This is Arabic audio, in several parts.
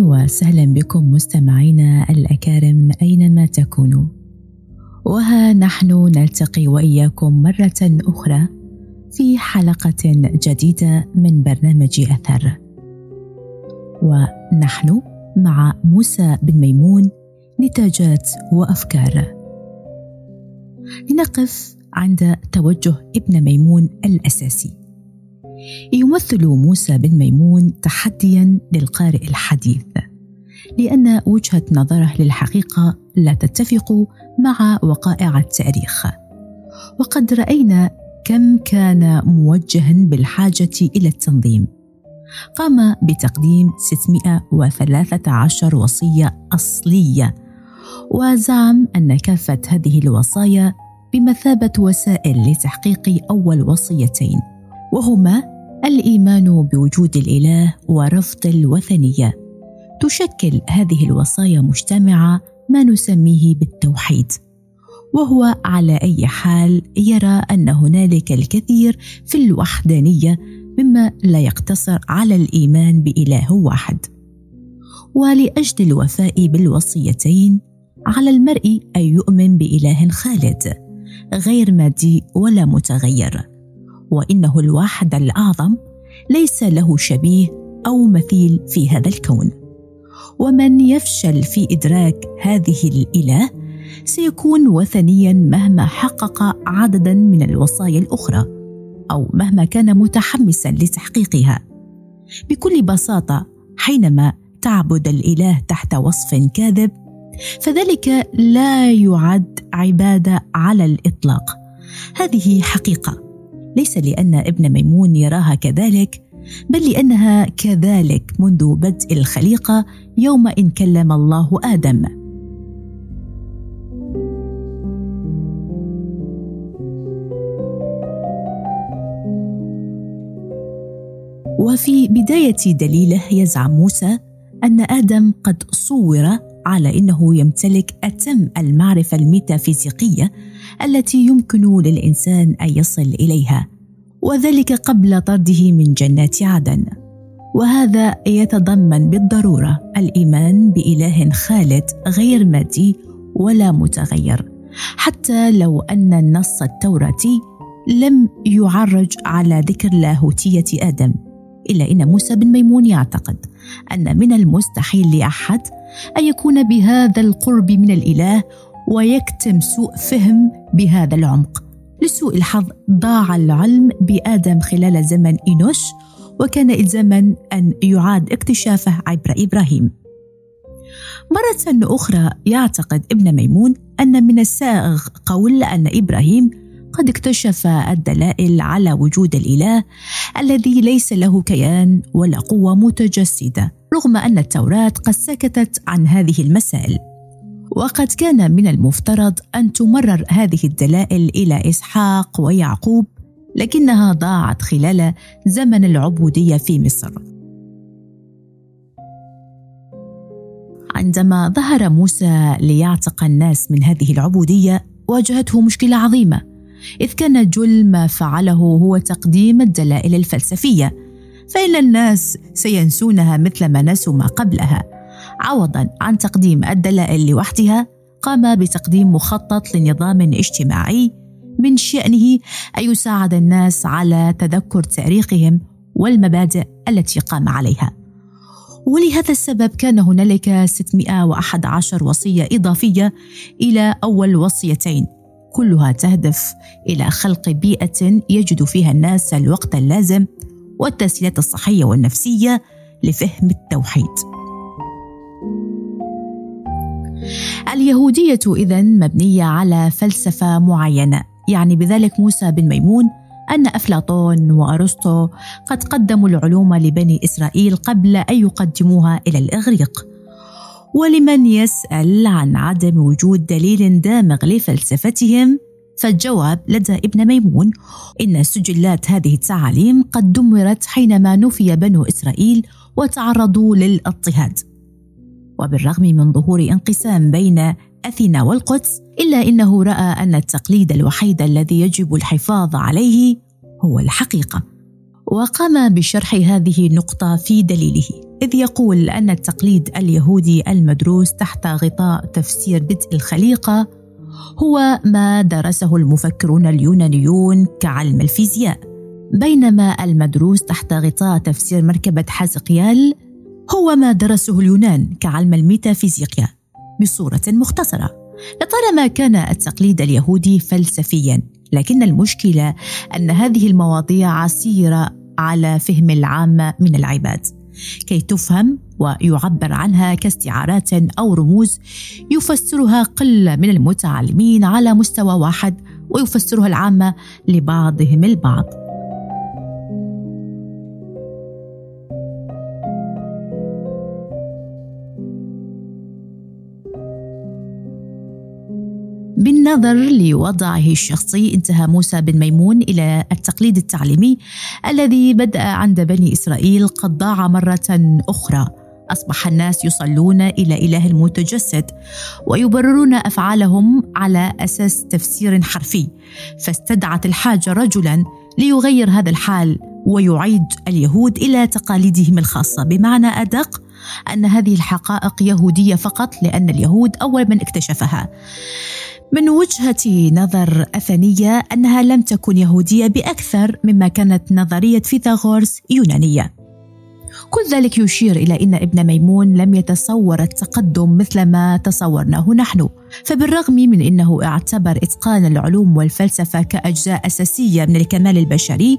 وسهلا بكم مستمعينا الأكارم أينما تكونوا. وها نحن نلتقي وإياكم مرة أخرى في حلقة جديدة من برنامج أثر. ونحن مع موسى بن ميمون نتاجات وأفكار. لنقف عند توجه ابن ميمون الأساسي. يمثل موسى بن ميمون تحديا للقارئ الحديث لأن وجهة نظره للحقيقة لا تتفق مع وقائع التاريخ. وقد رأينا كم كان موجها بالحاجة إلى التنظيم. قام بتقديم 613 وصية أصلية وزعم أن كافة هذه الوصايا بمثابة وسائل لتحقيق أول وصيتين وهما الإيمان بوجود الإله ورفض الوثنية. تشكل هذه الوصايا مجتمعة ما نسميه بالتوحيد وهو على أي حال يرى أن هنالك الكثير في الوحدانية مما لا يقتصر على الإيمان بإله واحد. ولأجل الوفاء بالوصيتين على المرء أن يؤمن بإله خالد غير مادي ولا متغير. وإنه الواحد الأعظم ليس له شبيه أو مثيل في هذا الكون. ومن يفشل في إدراك هذه الإله سيكون وثنيا مهما حقق عددا من الوصايا الأخرى أو مهما كان متحمسا لتحقيقها. بكل بساطة حينما تعبد الإله تحت وصف كاذب فذلك لا يعد عبادة على الإطلاق. هذه حقيقة. ليس لأن ابن ميمون يراها كذلك بل لأنها كذلك منذ بدء الخليقة يوم إن كلم الله آدم. وفي بداية دليله يزعم موسى أن آدم قد صور على إنه يمتلك أتم المعرفة الميتافيزيقية التي يمكن للإنسان أن يصل إليها وذلك قبل طرده من جنات عدن. وهذا يتضمن بالضرورة الإيمان بإله خالد غير مادي ولا متغير حتى لو أن النص التوراتي لم يعرج على ذكر لاهوتية آدم. إلا إن موسى بن ميمون يعتقد أن من المستحيل لأحد أن يكون بهذا القرب من الإله ويكتم سوء فهم بهذا العمق. لسوء الحظ ضاع العلم بآدم خلال زمن إينوش وكان إلزاما أن يعاد اكتشافه عبر إبراهيم. مرة أخرى يعتقد ابن ميمون أن من السائغ قول أن إبراهيم قد اكتشف الدلائل على وجود الإله الذي ليس له كيان ولا قوة متجسدة رغم أن التوراة قد سكتت عن هذه المسائل. وقد كان من المفترض أن تمرر هذه الدلائل إلى إسحاق ويعقوب لكنها ضاعت خلال زمن العبودية في مصر. عندما ظهر موسى ليعتق الناس من هذه العبودية واجهته مشكلة عظيمة إذ كان جل ما فعله هو تقديم الدلائل الفلسفية فإن الناس سينسونها مثل ما نسوا ما قبلها. عوضا عن تقديم الدلائل لوحدها قام بتقديم مخطط لنظام اجتماعي من شأنه أن يساعد الناس على تذكر تاريخهم والمبادئ التي قام عليها. ولهذا السبب كان هنالك 611 وصية إضافية إلى أول وصيتين كلها تهدف إلى خلق بيئة يجد فيها الناس الوقت اللازم والتسهيلات الصحية والنفسية لفهم التوحيد. اليهودية إذا مبنية على فلسفة معينة يعني بذلك موسى بن ميمون أن أفلاطون وأرسطو قد قدموا العلوم لبني إسرائيل قبل أن يقدموها إلى الإغريق. ولمن يسأل عن عدم وجود دليل دامغ لفلسفتهم؟ فالجواب لدى ابن ميمون إن سجلات هذه التعاليم قد دمرت حينما نفي بنو إسرائيل وتعرضوا للاضطهاد. وبالرغم من ظهور انقسام بين أثينا والقدس إلا إنه رأى أن التقليد الوحيد الذي يجب الحفاظ عليه هو الحقيقة. وقام بشرح هذه النقطة في دليله إذ يقول أن التقليد اليهودي المدروس تحت غطاء تفسير بدء الخليقة هو ما درسه المفكرون اليونانيون كعلم الفيزياء بينما المدروس تحت غطاء تفسير مركبة حزقيال هو ما درسه اليونان كعلم الميتافيزيقيا بصورة مختصرة لطالما كان التقليد اليهودي فلسفيا لكن المشكلة أن هذه المواضيع عسيرة على فهم العامة من العباد. كي تفهم ويعبر عنها كاستعارات أو رموز يفسرها قلة من المتعلمين على مستوى واحد ويفسرها العامه لبعضهم البعض. بالنظر لوضعه الشخصي انتهى موسى بن ميمون إلى التقليد التعليمي الذي بدأ عند بني إسرائيل قد ضاع مرة أخرى. أصبح الناس يصلون إلى إله المتجسد ويبررون أفعالهم على أساس تفسير حرفي. فاستدعت الحاجة رجلا ليغير هذا الحال ويعيد اليهود إلى تقاليدهم الخاصة. بمعنى أدق أن هذه الحقائق يهودية فقط لأن اليهود أول من اكتشفها. من وجهة نظر أثنية أنها لم تكن يهودية بأكثر مما كانت نظرية فيثاغورس يونانية. كل ذلك يشير إلى أن ابن ميمون لم يتصور التقدم مثل ما تصورناه نحن، فبالرغم من أنه اعتبر إتقان العلوم والفلسفة كأجزاء أساسية من الكمال البشري،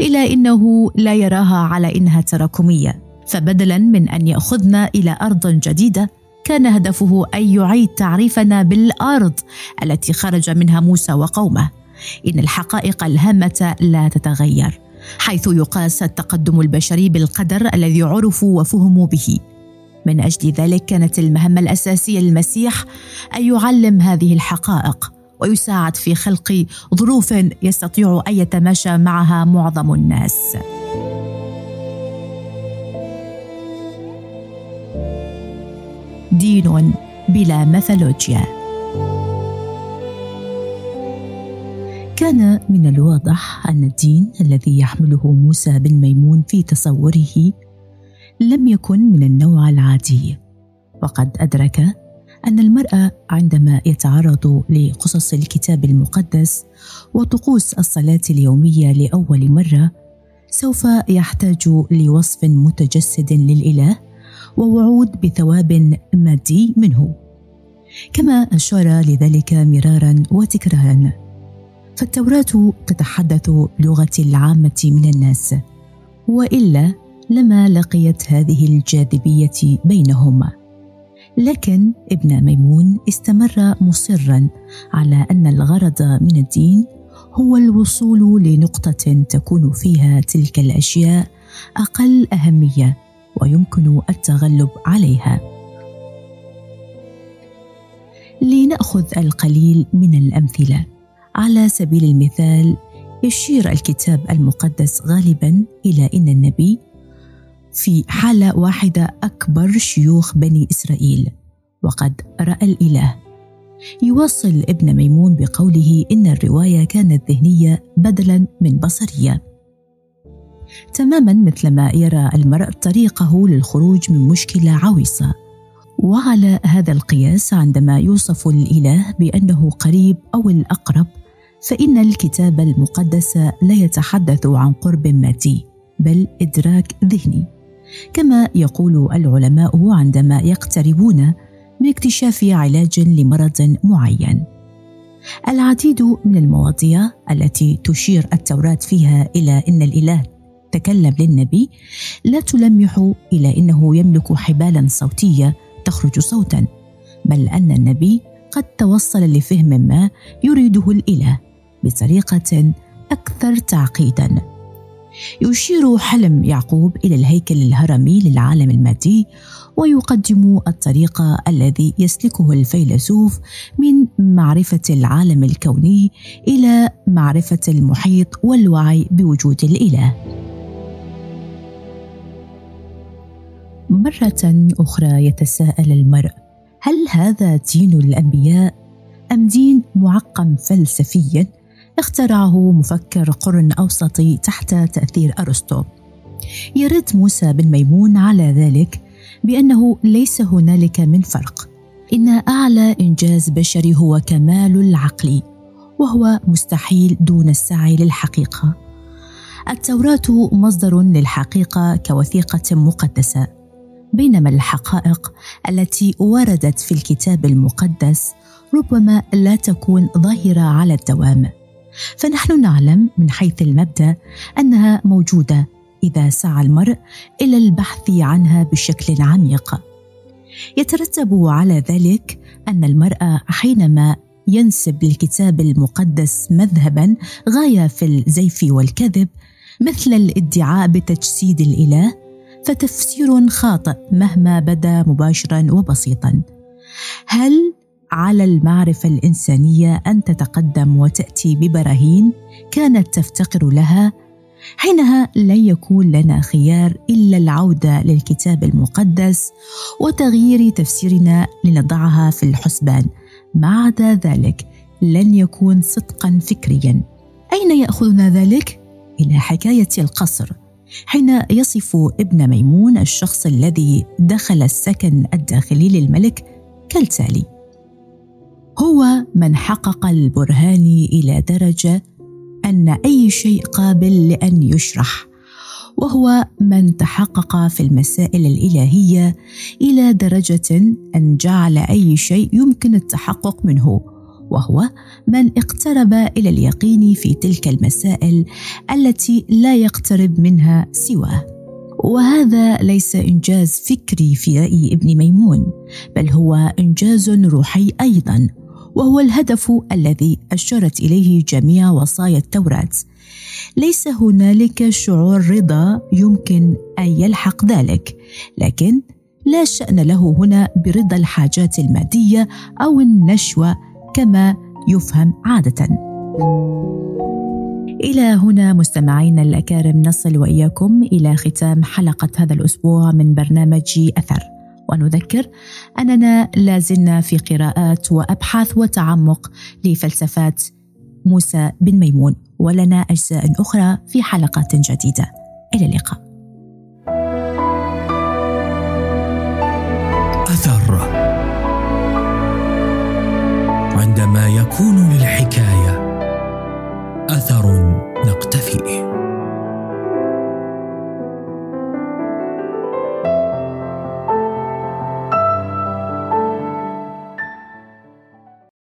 إلا أنه لا يراها على أنها تراكمية، فبدلا من أن يأخذنا إلى أرض جديدة كان هدفه أن يعيد تعريفنا بالأرض التي خرج منها موسى وقومه. إن الحقائق الهامة لا تتغير حيث يقاس التقدم البشري بالقدر الذي عرفوا وفهموا به. من أجل ذلك كانت المهمة الأساسية للمسيح أن يعلم هذه الحقائق ويساعد في خلق ظروف يستطيع أن يتماشى معها معظم الناس. دين بلا ميثولوجيا. كان من الواضح أن الدين الذي يحمله موسى بن ميمون في تصوره لم يكن من النوع العادي. وقد أدرك أن المرء عندما يتعرض لقصص الكتاب المقدس وطقوس الصلاة اليومية لأول مرة سوف يحتاج لوصف متجسد للإله ووعود بثواب مادي منه. كما أشار لذلك مرارا وتكرارا. فالتوراة تتحدث لغة العامة من الناس وإلا لما لقيت هذه الجاذبية بينهما. لكن ابن ميمون استمر مصرا على أن الغرض من الدين هو الوصول لنقطة تكون فيها تلك الأشياء أقل أهمية ويمكن التغلب عليها. لنأخذ القليل من الأمثلة. على سبيل المثال يشير الكتاب المقدس غالبا إلى إن النبي في حالة واحدة أكبر شيوخ بني إسرائيل. وقد رأى الإله. يواصل ابن ميمون بقوله إن الرواية كانت ذهنية بدلا من بصرية. تماما مثلما يرى المرء طريقه للخروج من مشكلة عويصة. وعلى هذا القياس عندما يوصف الإله بأنه قريب أو الأقرب فإن الكتاب المقدس لا يتحدث عن قرب مادي بل إدراك ذهني. كما يقول العلماء عندما يقتربون من اكتشاف علاج لمرض معين. العديد من المواضيع التي تشير التوراة فيها إلى إن الإله تكلم للنبي لا تلمح إلى إنه يملك حبالا صوتية تخرج صوتا بل أن النبي قد توصل لفهم ما يريده الإله بطريقة أكثر تعقيدا. يشير حلم يعقوب إلى الهيكل الهرمي للعالم المادي ويقدم الطريق الذي يسلكه الفيلسوف من معرفة العالم الكوني إلى معرفة المحيط والوعي بوجود الإله. مرة أخرى يتساءل المرء هل هذا دين الأنبياء؟ أم دين معقم فلسفيا؟ اخترعه مفكر قرن أوسطي تحت تأثير أرسطو. يرد موسى بن ميمون على ذلك بأنه ليس هنالك من فرق. إن أعلى إنجاز بشري هو كمال العقل وهو مستحيل دون السعي للحقيقة. التوراة مصدر للحقيقة كوثيقة مقدسة. بينما الحقائق التي وردت في الكتاب المقدس ربما لا تكون ظاهرة على الدوام. فنحن نعلم من حيث المبدأ أنها موجودة إذا سعى المرء إلى البحث عنها بشكل عميق. يترتب على ذلك أن المرء حينما ينسب للكتاب المقدس مذهبا غاية في الزيف والكذب مثل الادعاء بتجسيد الإله فتفسير خاطئ مهما بدا مباشرا وبسيطا. هل على المعرفة الإنسانية أن تتقدم وتأتي ببراهين كانت تفتقر لها؟ حينها لن يكون لنا خيار إلا العودة للكتاب المقدس وتغيير تفسيرنا لنضعها في الحسبان. ما عدا ذلك لن يكون صدقا فكريا. أين يأخذنا ذلك؟ إلى حكاية القصر. حين يصف ابن ميمون الشخص الذي دخل السكن الداخلي للملك كالتالي. هو من حقق البرهان إلى درجة أن أي شيء قابل لأن يشرح وهو من تحقق في المسائل الإلهية إلى درجة أن جعل أي شيء يمكن التحقق منه. وهو من اقترب إلى اليقين في تلك المسائل التي لا يقترب منها سواه. وهذا ليس إنجاز فكري في رأي ابن ميمون بل هو إنجاز روحي أيضا وهو الهدف الذي أشارت إليه جميع وصايا التوراة. ليس هنالك شعور رضا يمكن أن يلحق ذلك لكن لا شأن له هنا برضا الحاجات المادية أو النشوة كما يفهم عادة. إلى هنا مستمعينا الأكارم نصل وإياكم إلى ختام حلقة هذا الأسبوع من برنامج أثر. ونذكر أننا لازلنا في قراءات وأبحاث وتعمق لفلسفات موسى بن ميمون ولنا أجزاء أخرى في حلقات جديدة. إلى اللقاء. أثر. عندما يكون للحكاية.